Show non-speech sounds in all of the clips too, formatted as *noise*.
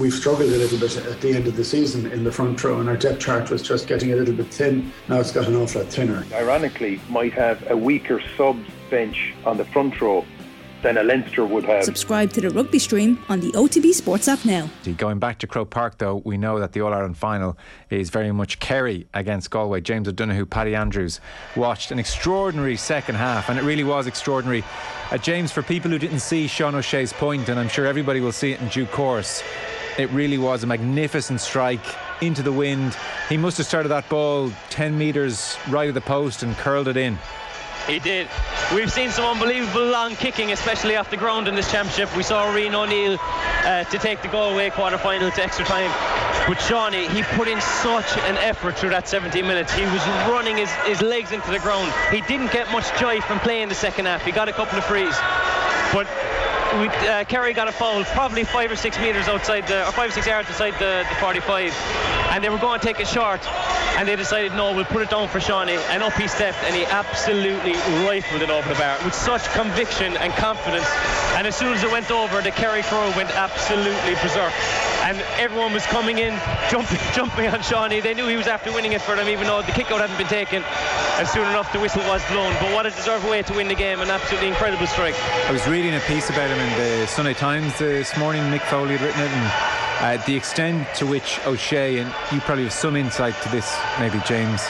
we've struggled a little bit at the end of the season in the front row, and our depth chart was just getting a little bit thin. Now it's got an awful lot thinner. Ironically, might have a weaker subs bench on the front row than a Leinster would have. Subscribe to the rugby stream on the OTB Sports app now. Going back to Croke Park, though, we know that the All Ireland final is very much Kerry against Galway. James O'Donoghue, Paddy Andrews watched an extraordinary second half, and it really was extraordinary. Uh, James, for people who didn't see Sean O'Shea's point, and I'm sure everybody will see it in due course, it really was a magnificent strike into the wind. He must have started that ball 10 metres right of the post and curled it in. He did. We've seen some unbelievable long kicking, especially off the ground in this championship. We saw Rian O'Neill uh, to take the Galway quarter final to extra time. But Seanie, he put in such an effort through that 17 minutes. He was running his, his legs into the ground. He didn't get much joy from playing the second half. He got a couple of frees. But we, uh, Kerry got a foul probably five or six metres outside the, or five or six yards outside the, the 45, and they were going to take a short, and they decided no, we'll put it down for Seanie, and up he stepped, and he absolutely rifled it over the bar with such conviction and confidence. And as soon as it went over, the Kerry crew went absolutely berserk and everyone was coming in, jumping, *laughs* jumping on Seanie. They knew he was after winning it for them, even though the kick out hadn't been taken. And soon enough, the whistle was blown. But what a deserved way to win the game, an absolutely incredible strike. I was reading a piece about him in the Sunday Times this morning. Mick Foley had written it, and uh, the extent to which O'Shea, and you probably have some insight to this, maybe James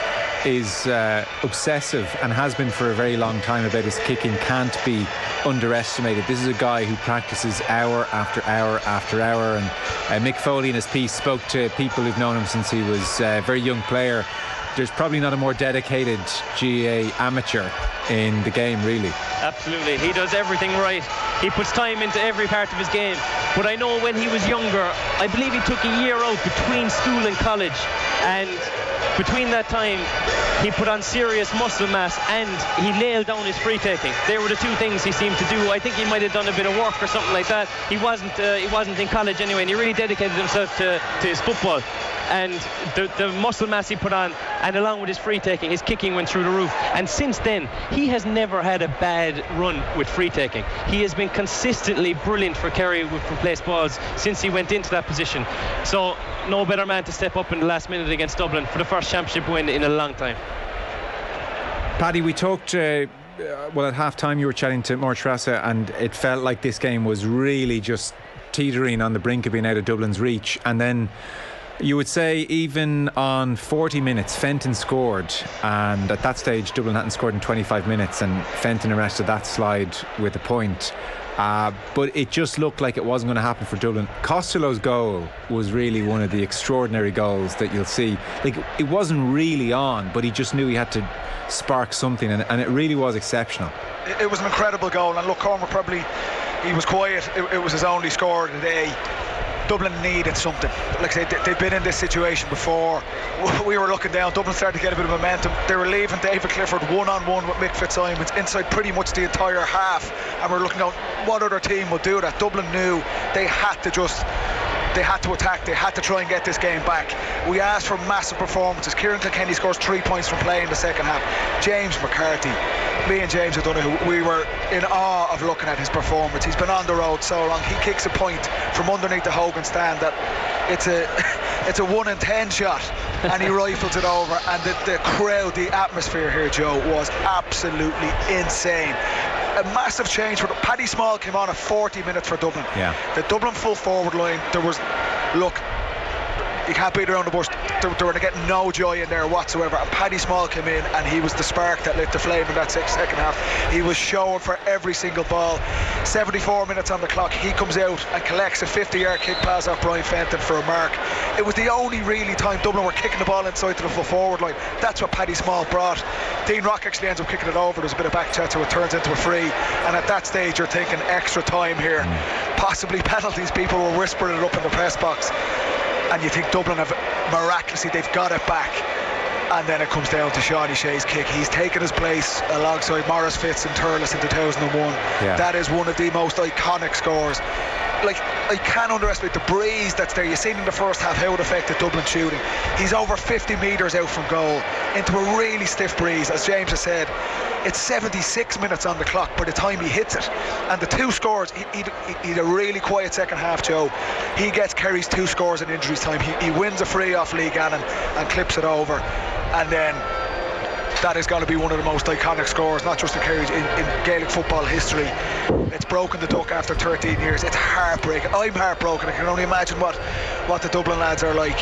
is uh, obsessive and has been for a very long time about his kicking can't be underestimated. This is a guy who practices hour after hour after hour. And uh, Mick Foley in his piece spoke to people who've known him since he was a very young player. There's probably not a more dedicated GAA amateur in the game, really. Absolutely. He does everything right. He puts time into every part of his game. But I know when he was younger, I believe he took a year out between school and college. And between that time, he put on serious muscle mass and he nailed down his free taking. They were the two things he seemed to do. I think he might have done a bit of work or something like that. He wasn't. Uh, he wasn't in college anyway, and he really dedicated himself to, to his football and the, the muscle mass he put on, and along with his free taking, his kicking went through the roof. And since then, he has never had a bad run with free taking. He has been consistently brilliant for Kerry with replaced balls since he went into that position. So, no better man to step up in the last minute against Dublin for the first championship win in a long time. Paddy, we talked. Uh, well, at half time, you were chatting to Máire Treasa, and it felt like this game was really just teetering on the brink of being out of Dublin's reach. And then you would say even on 40 minutes, Fenton scored, and at that stage, Dublin hadn't scored in 25 minutes, and Fenton arrested that slide with a point. Uh, but it just looked like it wasn't going to happen for Dublin. Costello's goal was really one of the extraordinary goals that you'll see. Like it wasn't really on, but he just knew he had to spark something, and, and it really was exceptional. It, it was an incredible goal, and look, Cormac probably he was quiet. It, it was his only score of the day Dublin needed something. Like I said, they've been in this situation before. *laughs* We were looking down. Dublin started to get a bit of momentum. They were leaving David Clifford one on one with Mick Fitzsimons inside pretty much the entire half. And we're looking down, what other team would do that? Dublin knew they had to just they had to attack, they had to try and get this game back. We asked for massive performances. Ciarán Kilkenny scores three points from play in the second half. James McCarthy, me and James O'Donoghue, we were in awe of looking at his performance. He's been on the road so long. He kicks a point from underneath the Hogan stand that it's a *laughs* it's a one in ten shot and he *laughs* rifles it over and the, the crowd the atmosphere here Joe was absolutely insane a massive change. For Paddy Small came on at 40 minutes for Dublin. Yeah. The Dublin full forward line, there was, look, you can't beat around the bush. They, they were getting no joy in there whatsoever. And Paddy Small came in and he was the spark that lit the flame in that six, second half. He was showing for every single ball. 74 minutes on the clock. He comes out and collects a 50 yard kick pass off Brian Fenton for a mark. It was the only really time Dublin were kicking the ball inside to the full forward line. That's what Paddy Small brought. Dean Rock actually ends up kicking it over. There's a bit of back chat, so it turns into a free. And at that stage, you're taking extra time here. Mm. Possibly *laughs* penalties. People were whispering it up in the press box and you think Dublin have miraculously they've got it back and then it comes down to Sean O'Shea's kick. He's taken his place alongside Maurice Fitz and Thurles in 2001. Yeah. That is one of the most iconic scores. Like I can't underestimate the breeze that's there. You seen in the first half how it affected Dublin shooting. He's over 50 metres out from goal into a really stiff breeze, as James has said. It's 76 minutes on the clock by the time he hits it, and the two scores. He, he, a really quiet second half, Joe. He gets Kerry's two scores in injuries time. He, he wins a free off Lee Gannon and clips it over, and then that is going to be one of the most iconic scores, not just in, in, in Gaelic football history. It's broken the duck after 13 years. It's heartbreaking. I'm heartbroken. I can only imagine what, what the Dublin lads are like.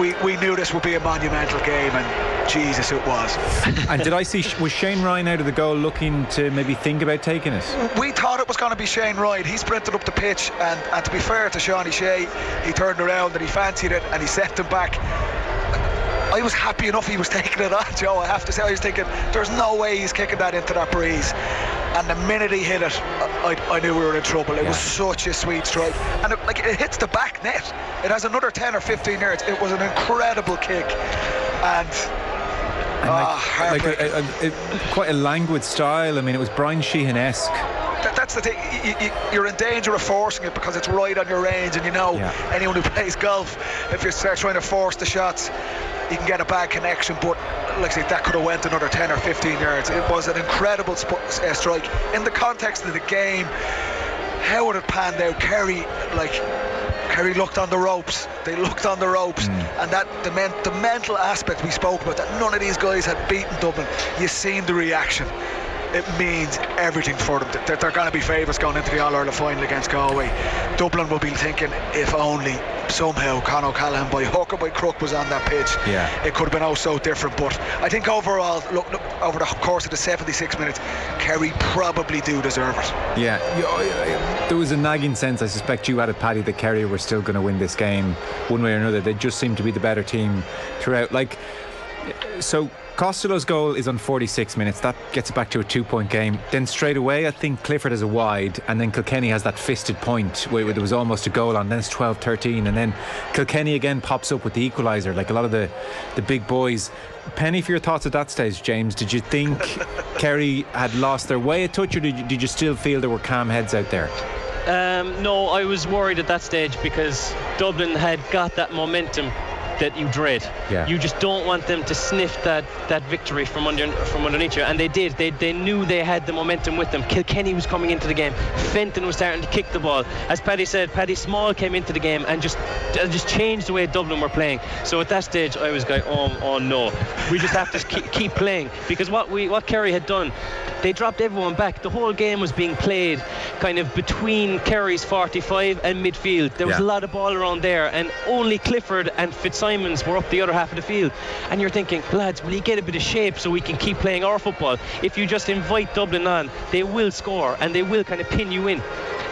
We, we knew this would be a monumental game, and Jesus, it was. *laughs* and did I see was Shane Ryan out of the goal looking to maybe think about taking it? We thought it was going to be Shane Ryan. He sprinted up the pitch, and, and to be fair to Seanie Shea, he turned around and he fancied it and he sent him back. I was happy enough he was *laughs* taking it on, Joe. I have to say, I was thinking, there's no way he's kicking that into that breeze. And the minute he hit it, I, I knew we were in trouble. It yeah. was such a sweet strike, and it, like it hits the back net. It has another 10 or 15 yards. It was an incredible kick, and. and oh, like, ah, like a, a, a, quite a languid style. I mean, it was Bryan Sheehan-esque that's the thing. You, are in danger of forcing it because it's right on your range, and you know yeah. anyone who *laughs* plays golf, if you start trying to force the shots, you can get a bad connection. But like I say, that could have went another 10 or 15 yards. It was an incredible sp- uh, strike in the context of the game. How would it panned out, Kerry like Kerry looked on the ropes. They looked on the ropes, mm. and that the, men, the mental aspect we spoke about that none of these guys had beaten Dublin. You seen the reaction it means everything for them. They're, they're going to be favourites going into the All Ireland final against Galway. Dublin will be thinking if only somehow Con O'Callaghan by hook or by crook was on that pitch. Yeah. It could have been oh so different. But I think overall, look, look over the course of the 76 minutes, Kerry probably do deserve it. Yeah. There was a nagging sense, I suspect you had it, Paddy, that Kerry were still going to win this game one way or another. They just seemed to be the better team throughout. Like, so Costello's goal is on 46 minutes. That gets it back to a two point game. Then straight away, I think Clifford has a wide, and then Kilkenny has that fisted point where there was almost a goal on. Then it's 12 13, and then Kilkenny again pops up with the equaliser, like a lot of the, the big boys. Penny, for your thoughts at that stage, James, did you think *laughs* Kerry had lost their way a touch, or did you, did you still feel there were calm heads out there? Um, no, I was worried at that stage because Dublin had got that momentum that you dread. Yeah. You just don't want them to sniff that, that victory from under from underneath you, and they did. They, they knew they had the momentum with them. Kilkenny was coming into the game. Fenton was starting to kick the ball. As Paddy said, Paddy Small came into the game and just just changed the way Dublin were playing. So at that stage, I was going, oh, oh no, we just have to *laughs* keep, keep playing because what we what Kerry had done, they dropped everyone back. The whole game was being played kind of between Kerry's 45 and midfield. There was yeah. a lot of ball around there, and only Clifford and Fitzsimons Simons were up the other half of the field. And you're thinking, lads, will you get a bit of shape so we can keep playing our football? If you just invite Dublin on, they will score and they will kind of pin you in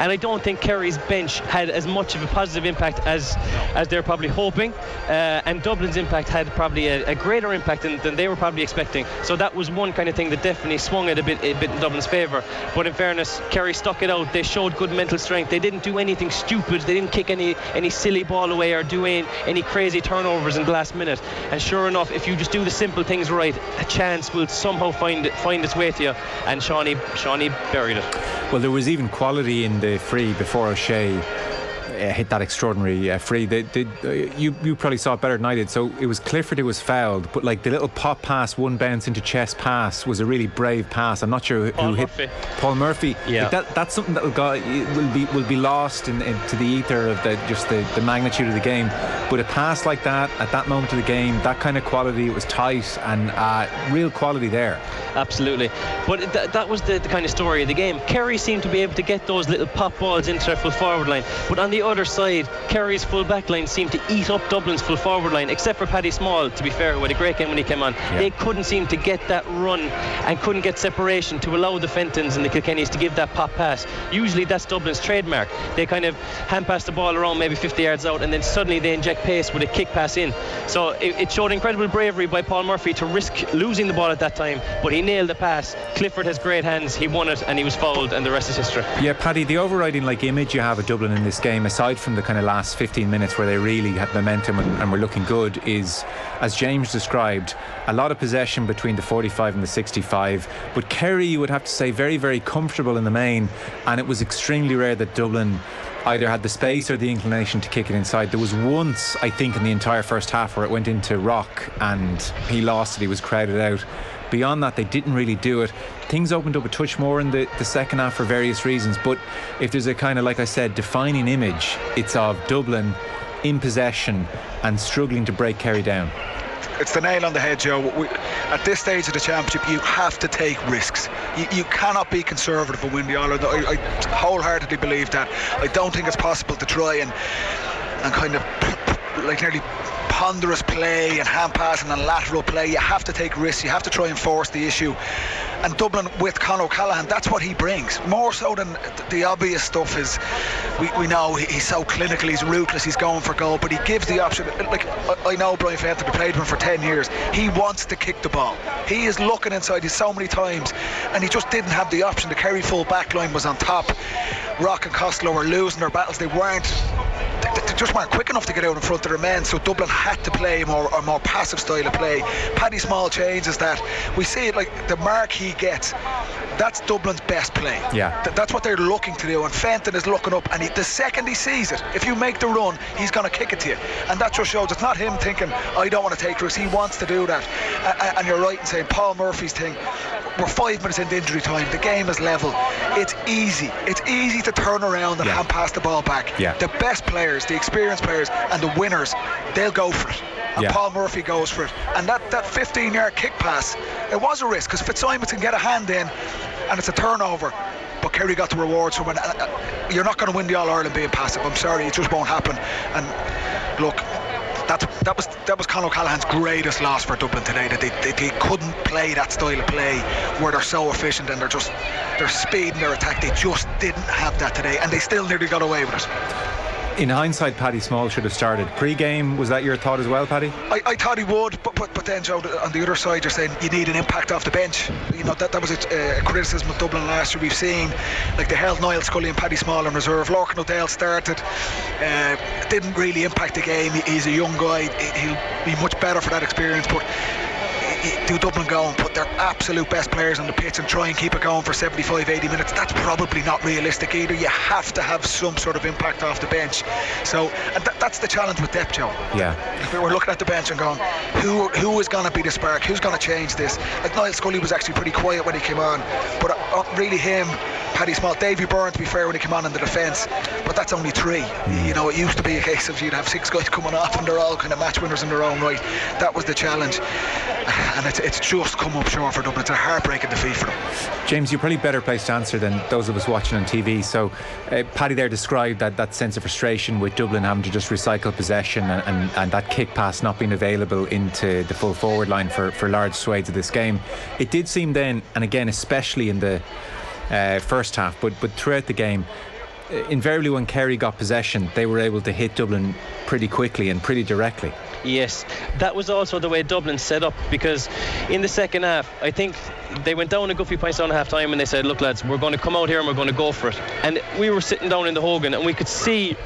and I don't think Kerry's bench had as much of a positive impact as as they're probably hoping. Uh, and Dublin's impact had probably a, a greater impact than, than, they were probably expecting. So that was one kind of thing that definitely swung it a bit, a bit in Dublin's favour. But in fairness Kerry stuck it out. They showed good mental strength. They didn't do anything stupid. They didn't kick any any silly ball away or do any, any crazy turnovers in the last minute. And sure enough if you just do the simple things right a chance will somehow find find its way to you. And Seanie Seanie buried it. Well there was even quality in free before O'Shea uh, hit that extraordinary uh, free. They, they, uh, you you probably saw it better than I did. So it was Clifford who was fouled, but like the little pop pass, one bounce into chest pass was a really brave pass. I'm not sure who, Paul hit Murphy. Paul Murphy. Yeah, like that, that's something that will, go, will be will be lost in, into the ether of the just the, the magnitude of the game. But a pass like that at that moment of the game, that kind of quality, it was tight and uh, real quality there. Absolutely, but th- that was the, the kind of story of the game. Kerry seemed to be able to get those little pop balls into their full forward line, but on the other side, Kerry's full back line seemed to eat up Dublin's full forward line, except for Paddy Small, to be fair, who had a great game when he came on. Yeah. They couldn't seem to get that run and couldn't get separation to allow the Fentons and the Kilkennys to give that pop pass. Usually that's Dublin's trademark. They kind of hand pass the ball around maybe 50 yards out and then suddenly they inject pace with a kick pass in. So it, it showed incredible bravery by Paul Murphy to risk losing the ball at that time, but he nailed the pass. Clifford has great hands, he won it and he was fouled and the rest is history. Yeah, Paddy, the overriding like image you have of Dublin in this game, aside from the kind of last 15 minutes where they really had momentum and, and were looking good, is as James described, a lot of possession between the 45 and the 65. But Kerry, you would have to say, very, very comfortable in the main, and it was extremely rare that Dublin either had the space or the inclination to kick it inside. There was once, I think, in the entire first half where it went into Rock and he lost it, he was crowded out. Beyond that, they didn't really do it. Things opened up a touch more in the, the second half for various reasons, but if there's a kind of, like I said, defining image, it's of Dublin in possession and struggling to break Kerry down it's the nail on the head, Joe. We, at this stage of the championship, you have to take risks. You, you cannot be conservative and win the All Ireland. I, I wholeheartedly believe that. I don't think it's possible to try and and kind of like nearly ponderous play and hand passing and lateral play. You have to take risks. You have to try and force the issue. And Dublin with Conor O'Callaghan, that's what he brings. More so than the obvious stuff is, we, we know he's so clinical, he's ruthless, he's going for goal, but he gives the option. Like I know Brian Fenton played him for 10 years. He wants to kick the ball. He is looking inside you so many times, and he just didn't have the option. The Kerry full back line was on top. Rock and Costello were losing their battles. They weren't just weren't quick enough to get out in front of their men. So Dublin had to play a more, a more passive style of play. Paddy Small changes that. We see it like the mark he gets. That's Dublin's best play. Yeah. Th- that's what they're looking to do. And Fenton is looking up, and he, the second he sees it, if you make the run, he's going to kick it to you. And that just shows it's not him thinking, I don't want to take risks. He wants to do that. And, and you're right in saying Paul Murphy's thing. We're five minutes into injury time. The game is level. It's easy. It's easy to turn around and yeah. hand pass the ball back. Yeah. The best players, the experienced players, and the winners, they'll go for it. And yeah. Paul Murphy goes for it. And that, that 15 yard kick pass, it was a risk because Fitzsimons can get a hand in and it's a turnover. But Kerry got the rewards from it. Uh, you're not going to win the All Ireland being passive. I'm sorry, it just won't happen. And look, that that was that was Conor O'Callaghan's greatest loss for Dublin today. That they, they, they, couldn't play that style of play where they're so efficient and they're just their speed and their attack. They just didn't have that today, and they still nearly got away with it. In hindsight, Paddy Small should have started pre-game. Was that your thought as well, Paddy? I, I thought he would, but, but but then Joe, on the other side, you're saying you need an impact off the bench. You know that that was a, a criticism of Dublin last year. We've seen like they held Niall Scully and Paddy Small in reserve. Lorcan O'Dell started, uh, didn't really impact the game. He's a young guy. He'll be much better for that experience, but do Dublin go and put their absolute best players on the pitch and try and keep it going for 75, 80 minutes, that's probably not realistic either. You have to have some sort of impact off the bench. So th- that's the challenge with depth, Joe. Yeah. We were looking at the bench and going, who who is going to be the spark? Who's going to change this? Like Niall Scully was actually pretty quiet when he came on, but uh, really him Paddy Small, Davy Byrne, to be fair, when he came on in the defence, but that's only three. Mm. You know, it used to be a case of you'd have six guys coming off and they're all kind of match winners in their own right. That was the challenge, and it's, it's just come up short for Dublin. It's a heartbreaking defeat for them. James, you're probably better placed to answer than those of us watching on TV. So, uh, Paddy there described that, that sense of frustration with Dublin having to just recycle possession and, and, and that kick pass not being available into the full forward line for, for large swathes of this game. It did seem then, and again, especially in the uh, first half, but but throughout the game, uh, invariably when Kerry got possession, they were able to hit Dublin pretty quickly and pretty directly. Yes, that was also the way Dublin set up because in the second half, I think they went down a goofy points at half time and they said, Look, lads, we're going to come out here and we're going to go for it. And we were sitting down in the Hogan and we could see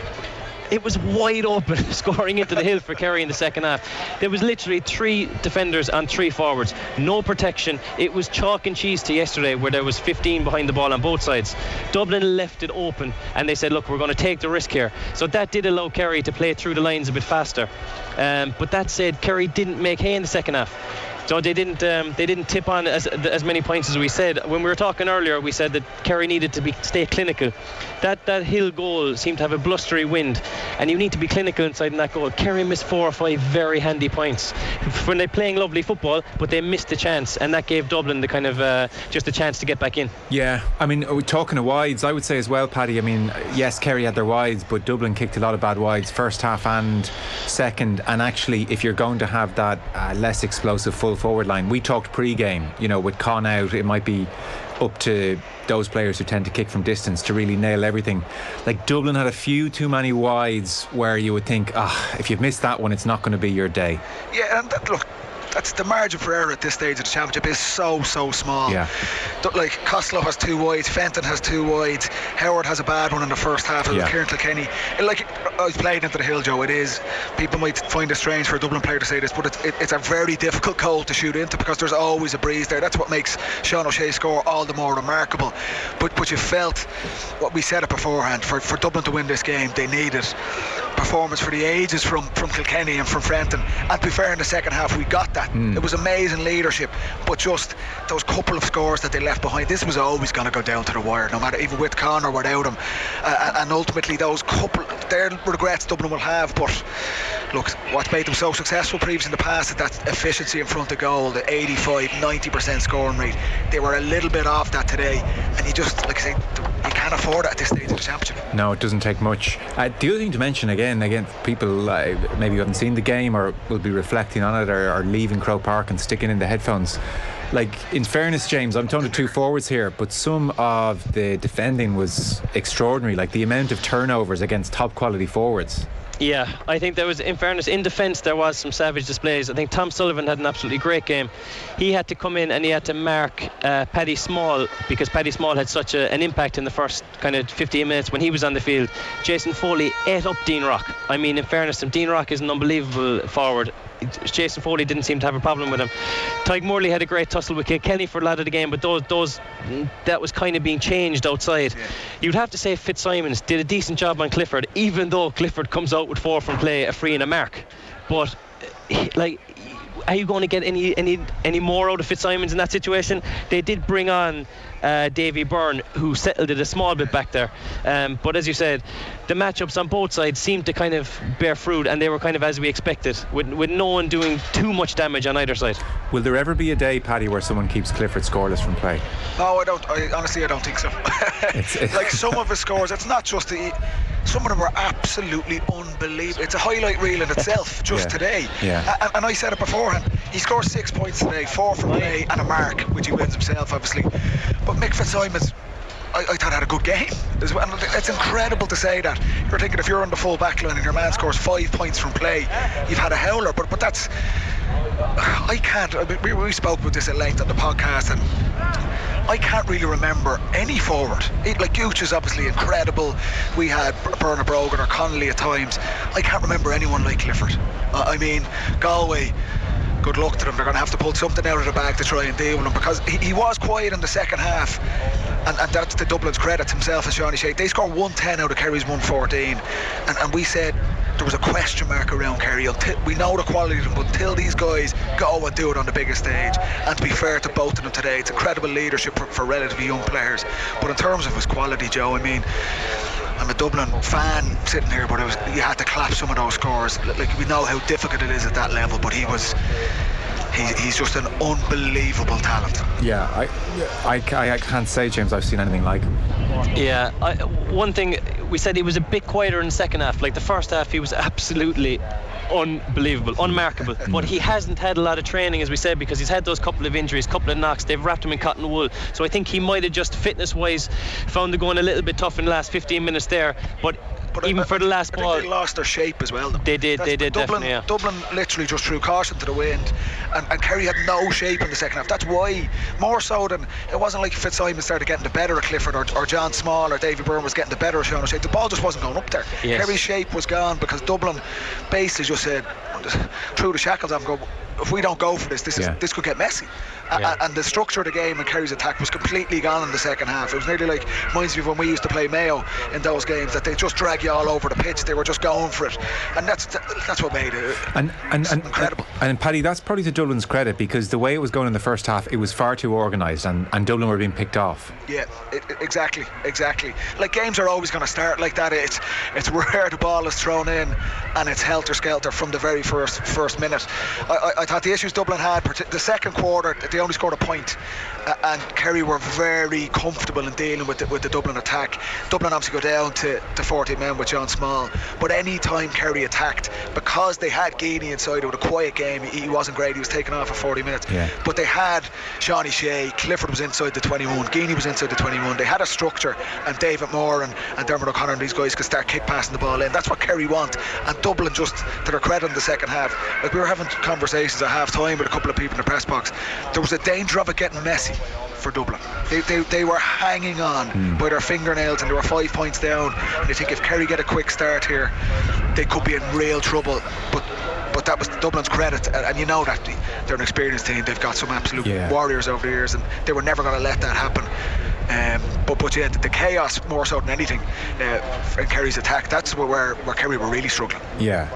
it was wide open *laughs* scoring into the hill for Kerry in the second half. There was literally three defenders and three forwards, no protection. It was chalk and cheese to yesterday where there was 15 behind the ball on both sides. Dublin left it open and they said, look, we're going to take the risk here. So that did allow Kerry to play through the lines a bit faster. Um, but that said, Kerry didn't make hay in the second half. So they didn't um, they didn't tip on as as many points as we said. When we were talking earlier, we said that Kerry needed to be stay clinical. That that Hill goal seemed to have a blustery wind, and you need to be clinical inside in that goal. Kerry missed four or five very handy points when they're playing lovely football, but they missed the chance, and that gave Dublin the kind of uh, just a chance to get back in. Yeah, I mean, we're talking of wides, I would say as well, Paddy. I mean, yes, Kerry had their wides, but Dublin kicked a lot of bad wides first half and second. And actually, if you're going to have that uh, less explosive full forward line. We talked pre-game, you know, with Con out, it might be up to those players who tend to kick from distance to really nail everything. Like Dublin had a few too many wides where you would think, ah, if you've missed that one, it's not going to be your day. Yeah, and that, look, that's the margin for error at this stage of the championship is so so small. Yeah. Like Costello has two wides, Fenton has two wides, Howard has a bad one in the first half. Yeah. Ciarán Kilkenny, like I was playing into the hill, Joe. It is. People might find it strange for a Dublin player to say this, but it's it, it's a very difficult goal to shoot into because there's always a breeze there. That's what makes Sean O'Shea score all the more remarkable. But but you felt what we said it beforehand for for Dublin to win this game, they needed performance for the ages from, from Kilkenny and from Fenton. And to be fair, in the second half, we got that. It was amazing leadership, but just those couple of scores that they left behind, this was always going to go down to the wire, no matter even with Connor or without him. Uh, and ultimately, those couple, their regrets Dublin will have, but look, what's made them so successful previously in the past is that efficiency in front of goal, the 85, 90% scoring rate. They were a little bit off that today, and you just, like I say, you can't afford it at this stage of the championship. No, it doesn't take much. Uh, the other thing to mention again, again, people uh, maybe haven't seen the game or will be reflecting on it or, or leaving Croke Park and sticking in the headphones. Like in fairness, James, I'm talking to two forwards here, but some of the defending was extraordinary. Like the amount of turnovers against top quality forwards. Yeah, I think there was, in fairness, in defence, there was some savage displays. I think Tom Sullivan had an absolutely great game. He had to come in and he had to mark uh, Paddy Small because Paddy Small had such a, an impact in the first kind of 15 minutes when he was on the field. Jason Foley ate up Dean Rock. I mean, in fairness, Dean Rock is an unbelievable forward. Jason Foley didn't seem to have a problem with him. Tadhg Morley had a great tussle with Kilkenny for a lot of the game, but those those that was kind of being changed outside. Yeah. You'd have to say Fitzsimons did a decent job on Clifford, even though Clifford comes out with four from play, a free and a mark. But like are you going to get any any any more out of Fitzsimons in that situation? They did bring on uh, Davy Byrne, who settled it a small bit back there. Um, but as you said, the matchups on both sides seemed to kind of bear fruit, and they were kind of as we expected, with, with no one doing too much damage on either side. Will there ever be a day, Paddy, where someone keeps Clifford scoreless from play? No, I don't. I, honestly, I don't think so. it's, *laughs* it's like some of his scores, it's not just the. Some of them were absolutely unbelievable. It's a highlight reel in itself *laughs* just yeah. today. Yeah. And, and I said it beforehand. He scored six points today, four from play and a mark, which he wins himself, obviously. But Mick Fitzsimons, I, I thought had a good game. And it's incredible to say that. You're thinking if you're on the full back line and your man scores five points from play, you've had a howler. But but that's I can't. I mean, we, we spoke about this at length on the podcast, and I can't really remember any forward. It, like Gooch is obviously incredible. We had Bernard Brogan or Connolly at times. I can't remember anyone like Clifford. Uh, I mean, Galway good luck to them. They're going to have to pull something out of the bag to try and deal with him because he, he was quiet in the second half, and, and that's to Dublin's credit himself and Sean O'Shea. They scored 110 out of Kerry's 114, and, and we said there was a question mark around Kerry until we know the quality of them, but until these guys go and do it on the biggest stage. And to be fair to both of them today, it's incredible leadership for, for relatively young players. But in terms of his quality, Joe, I mean. I'm a Dublin fan sitting here, but it was you had to clap some of those scores. Like we know how difficult it is at that level, but he was. He, he's just an unbelievable talent. Yeah, I, I, I can't say, James, I've seen anything like him. Yeah, I, one thing we said he was a bit quieter in the second half. Like the first half, he was absolutely unbelievable, unmarkable. Mm. but he hasn't had a lot of training, as we said, because he's had those couple of injuries, couple of knocks. They've wrapped him in cotton wool. So I think he might have just fitness-wise found it going a little bit tough in the last 15 minutes there. But but even I, for the last I ball, they lost their shape as well. Though. They did, That's, they did. Dublin, yeah. Dublin literally just threw caution to the wind, and, and Kerry had no shape in the second half. That's why, more so than it wasn't like Fitzsimon started getting the better of Clifford or, or John Small or David Byrne was getting the better of Sean O'Shea. The ball just wasn't going up there. Yes. Kerry's shape was gone because Dublin basically just said through the shackles. I'm going. If we don't go for this, this is this could get messy. Yeah. And the structure of the game and Kerry's attack was completely gone in the second half. It was nearly like reminds me of when we used to play Mayo in those games that they just drag you all over the pitch. They were just going for it, and that's that's what made it. And and, and incredible. And, and Paddy, that's probably to Dublin's credit because the way it was going in the first half, it was far too organised, and, and Dublin were being picked off. Yeah, it, exactly, exactly. Like games are always going to start like that. It's it's *laughs* where the ball is thrown in, and it's helter skelter from the very first first minute. I, I, I thought the issues Dublin had, the second quarter, they only scored a point, uh, and Kerry were very comfortable in dealing with the, with the Dublin attack. Dublin obviously go down to, to 40 men with John Small, but any time Kerry attacked, because they had Geaney inside, it was a quiet game. He, he wasn't great. He was taken off for 40 minutes, Yeah. but they had Seanie Shea, Clifford was inside the 21, Geaney was inside the 21. They had a structure, and David Moore and, and Diarmuid O'Connor and these guys could start kick passing the ball in. That's what Kerry want. And Dublin, just to their credit in the second half, like we were having conversations conversations at half time with a couple of people in the press box. There was a danger of it getting messy for Dublin. They, they, they were hanging on mm. by their fingernails and they were five points down. And I think if Kerry get a quick start here, they could be in real trouble. But but that was Dublin's credit, and, you know that they're an experienced team. They've got some absolute yeah. warriors over the years, and they were never going to let that happen. Um, but but yeah, the, the, chaos more so than anything uh, in Kerry's attack. That's where where Kerry were really struggling. Yeah,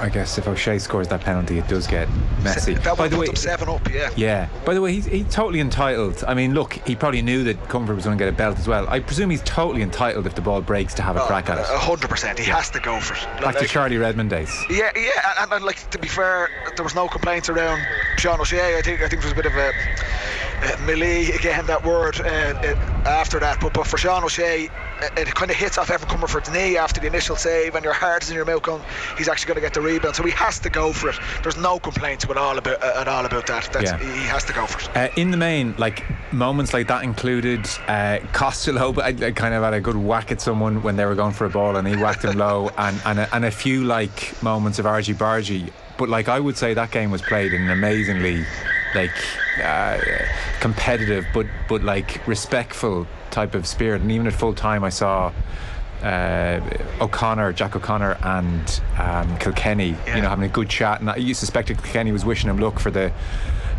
I guess if O'Shea scores that penalty, it does get messy. That By the way, seven up, yeah. Yeah. By the way, he's, he's totally entitled. I mean, look, he probably knew that Comerford was going to get a belt as well. I presume he's totally entitled if the ball breaks to have a oh, crack at it. hundred percent. He has to go for it. Back like, to Charlie Redmond days. Yeah, yeah, and, and, like to be fair, there was no complaints around Sean O'Shea. I think I think there was a bit of a uh, melee again that word uh, uh, after that but, but for Sean O'Shea it, it kind of hits off Evan Comerford's knee after the initial save and your heart is in your mouth going he's actually going to get the rebound. So he has to go for it. There's no complaints at all about at all about that. That's, yeah. he has to go for it. Uh, in the main like moments like that included uh, Costello *laughs* I, I, kind of had a good whack at someone when they were going for a ball and he whacked him low *laughs* and, and, a, and a few like moments of argy bargy. But like I would say that game was played in an amazingly like uh, competitive but but like respectful type of spirit and even at full time I saw uh, O'Connor, Jack O'Connor, and um, Kilkenny, yeah. you know, having a good chat. And you suspected Kilkenny was wishing him luck for the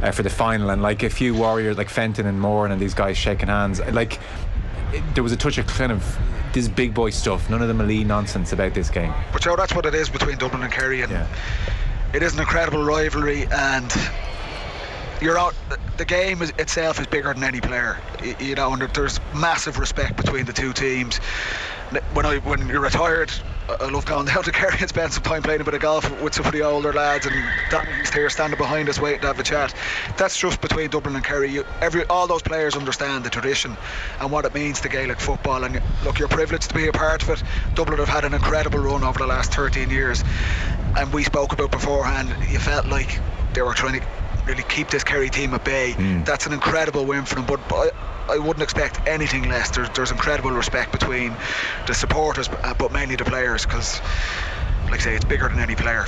uh, for the final, and like a few warriors like Fenton and Moore and these guys shaking hands. Like it, there was a touch of kind of this big boy stuff. None of the Malee nonsense about this game. But Joe, that's what it is between Dublin and Kerry, and yeah. it is an incredible rivalry and you're out. The game is, itself is bigger than any player, you know, and there's massive respect between the two teams. When I when you're retired, I love going *laughs* down to Kerry and spend some time playing a bit of golf with some of the older lads, and Danny's here standing behind us waiting to have a chat. That's just between Dublin and Kerry. You, every all those players understand the tradition and what it means to Gaelic football. And look, you're privileged to be a part of it. Dublin have had an incredible run over the last 13 years, and we spoke about beforehand. You felt like they were trying to really keep this Kerry team at bay. Mm. That's an incredible win for them. But, but I, I, wouldn't expect anything less. There's, there's incredible respect between the supporters, uh, but mainly the players, because, like I say, it's bigger than any player.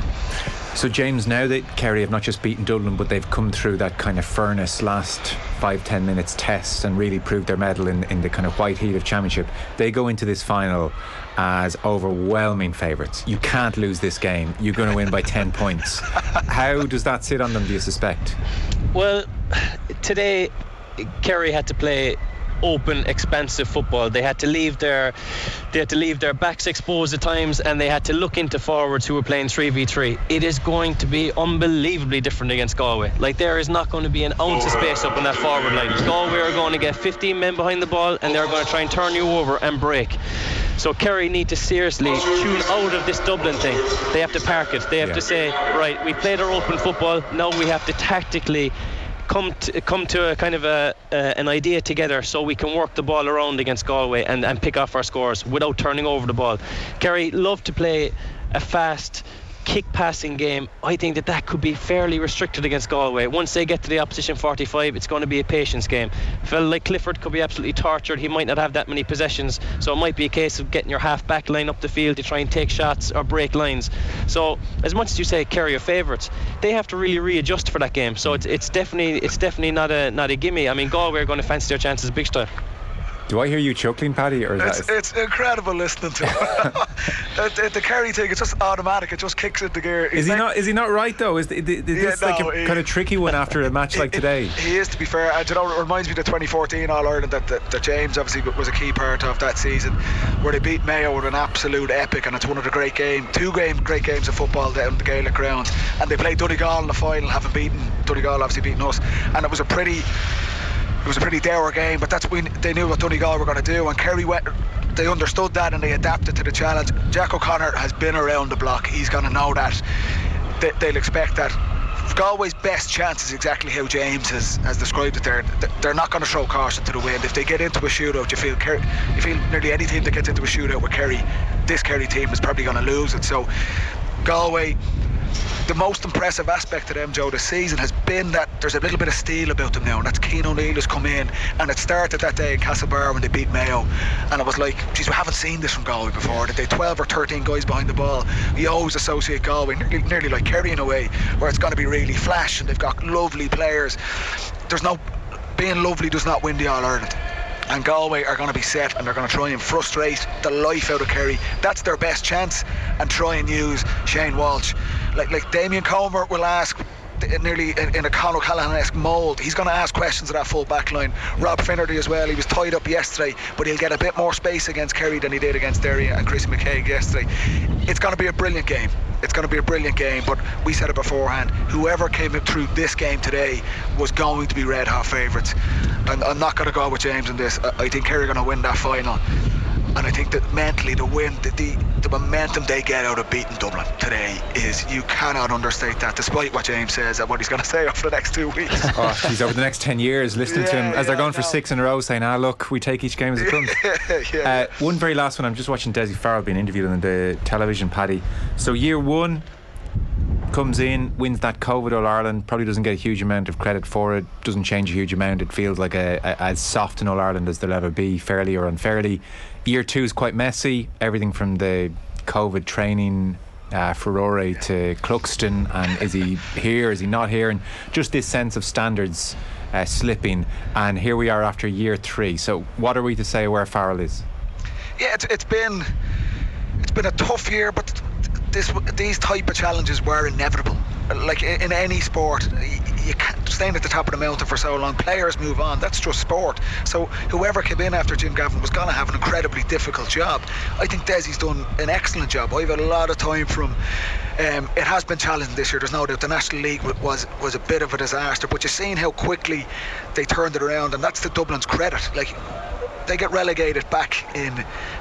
So, James, now that Kerry have not just beaten Dublin, but they've come through that kind of furnace last five, ten minutes test and really proved their mettle in, in the kind of white heat of championship, they go into this final as overwhelming favourites. You can't lose this game. You're going to win by *laughs* 10 points. How does that sit on them, do you suspect? Well, today, Kerry had to play open, expansive football. They had to leave their they had to leave their backs exposed at times, and they had to look into forwards who were playing three v three. It is going to be unbelievably different against Galway. Like there is not going to be an ounce of space up in that forward line. Galway are going to get 15 men behind the ball, and they're going to try and turn you over and break. So Kerry need to seriously tune out of this Dublin thing. They have to park it. They have yeah. to say, right, we played our open football. Now we have to tactically come to, come to a kind of a, uh, an idea together so we can work the ball around against Galway and, and pick off our scores without turning over the ball. Kerry love to play a fast kick passing game, I think that that could be fairly restricted against Galway. Once they get to the opposition 45, it's going to be a patience game. A fella like Clifford could be absolutely tortured. He might not have that many possessions, so it might be a case of getting your half back line up the field to try and take shots or break lines. So, as much as you say are favourites, they have to really readjust for that game. So it's, it's definitely it's definitely not a not a gimme. I mean, Galway are going to fancy their chances big time. Do I hear you chuckling, Paddy? Or it's, it's incredible listening to *laughs* uh, the, the Kerry thing. It's just automatic. It just kicks into gear. He's is he like, not? Is he not right though? Is, is this yeah, like no, a he, kind of tricky one after a match *laughs* like today? He is, to be fair. And you know, it reminds me of the 2014 All Ireland that, that, that James obviously was a key part of that season, where they beat Mayo with an absolute epic, and it's one of the great game, two game great games of football down the Gaelic grounds. And they played Donegal in the final, having beaten Donegal, obviously beating us, and it was a pretty it was a pretty dour game, but that's when they knew what Donegal were going to do, and Kerry went. They understood that and they adapted to the challenge. Jack O'Connor has been around the block. He's going to know that. They, they'll expect that. Galway's best chance is exactly how James has, has described it there. They're not going to throw caution to the wind. If they get into a shootout, you feel you feel nearly any team that gets into a shootout with Kerry, this Kerry team is probably going to lose it. So Galway the most impressive aspect of them, Joe, this season has been that there's a little bit of steel about them now, and that's Cian O'Neill has come in, and it started that day in Castlebar when they beat Mayo, and it was like, geez, we haven't seen this from Galway before. That they 12 or 13 guys behind the ball. You always associate Galway nearly, nearly like Kerry in a way, where it's going to be really flash, and they've got lovely players. There's no being lovely does not win the All Ireland and Galway are going to be set and they're going to try and frustrate the life out of Kerry. That's their best chance and try and use Shane Walsh. Like like Damien Comer will ask nearly in a Conor Callahan-esque mould. He's going to ask questions of that full back line. Rob Finnerty as well. He was tied up yesterday, but he'll get a bit more space against Kerry than he did against Derry and Chris McKaigue yesterday. It's going to be a brilliant game. It's going to be a brilliant game, but we said it beforehand. Whoever came through this game today was going to be red hot favourites. And I'm not going to go with James in this. I think Kerry are going to win that final and I think that mentally the win, the, the, the momentum they get out of beating Dublin today is you cannot understate that. Despite what James says and what he's going *laughs* to say over the next two weeks. *laughs* oh, he's over the next ten years listening yeah, to him as yeah, they're going for six in a row, saying, "Ah, look, we take each game as it comes." *laughs* yeah, uh, one very last one. I'm just watching Dessie Farrell being interviewed on the television, Paddy. So year one comes in, wins that COVID All Ireland, probably doesn't get a huge amount of credit for it, doesn't change a huge amount. It feels like a, a as soft in All Ireland as there'll ever be, fairly or unfairly. Year two is quite messy, everything from the COVID training uh, Ferrari to Cluxton, and is he here? Is he not here? And just this sense of standards uh, slipping. And here we are after year three. So, what are we to say where Farrell is? Yeah, it's, it's been it's been a tough year, but this these type of challenges were inevitable. Like in any sport, you can't stand at the top of the mountain for so long. Players move on. That's just sport. So whoever came in after Jim Gavin was going to have an incredibly difficult job. I think Dessie's done an excellent job. I've had a lot of time from. Um, it has been challenging this year. There's no doubt. The National League was was a bit of a disaster, but you've seen how quickly they turned it around, and that's to Dublin's credit. Like they get relegated back in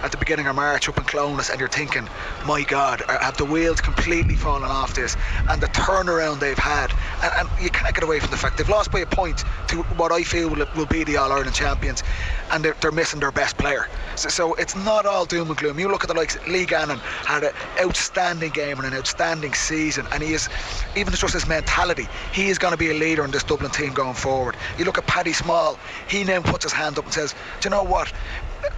at the beginning of March up in Clones, and you're thinking, my God, have the wheels completely fallen off this? And the turnaround they've had, and, and, you can't get away from the fact they've lost by a point to what I feel will, will be the All Ireland champions, and they're, they're, missing their best player. So, so, it's not all doom and gloom. You look at the likes, Lee Gannon had an outstanding game and an outstanding season, and he is, even just his mentality, he is going to be a leader in this Dublin team going forward. You look at Paddy Small, he now puts his hand up and says, Do you know what?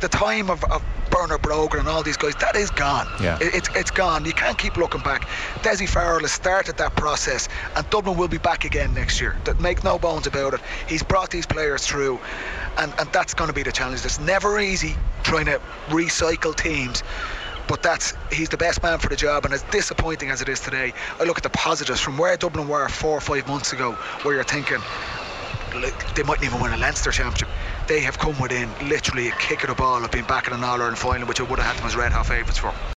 The time of, of Bernard Brogan and all these guys, that is gone. Yeah. It, it's, it's gone. You can't keep looking back. Dessie Farrell has started that process, and Dublin will be back again next year. That make no bones about it. He's brought these players through, and, and that's going to be the challenge. It's never easy trying to recycle teams but that's he's the best man for the job and as disappointing as it is today I look at the positives from where Dublin were four or five months ago where you're thinking they mightn't even win a Leinster championship they have come within literally a kick of the ball of being back in an All Ireland final, which I would have had them as red hot favourites for.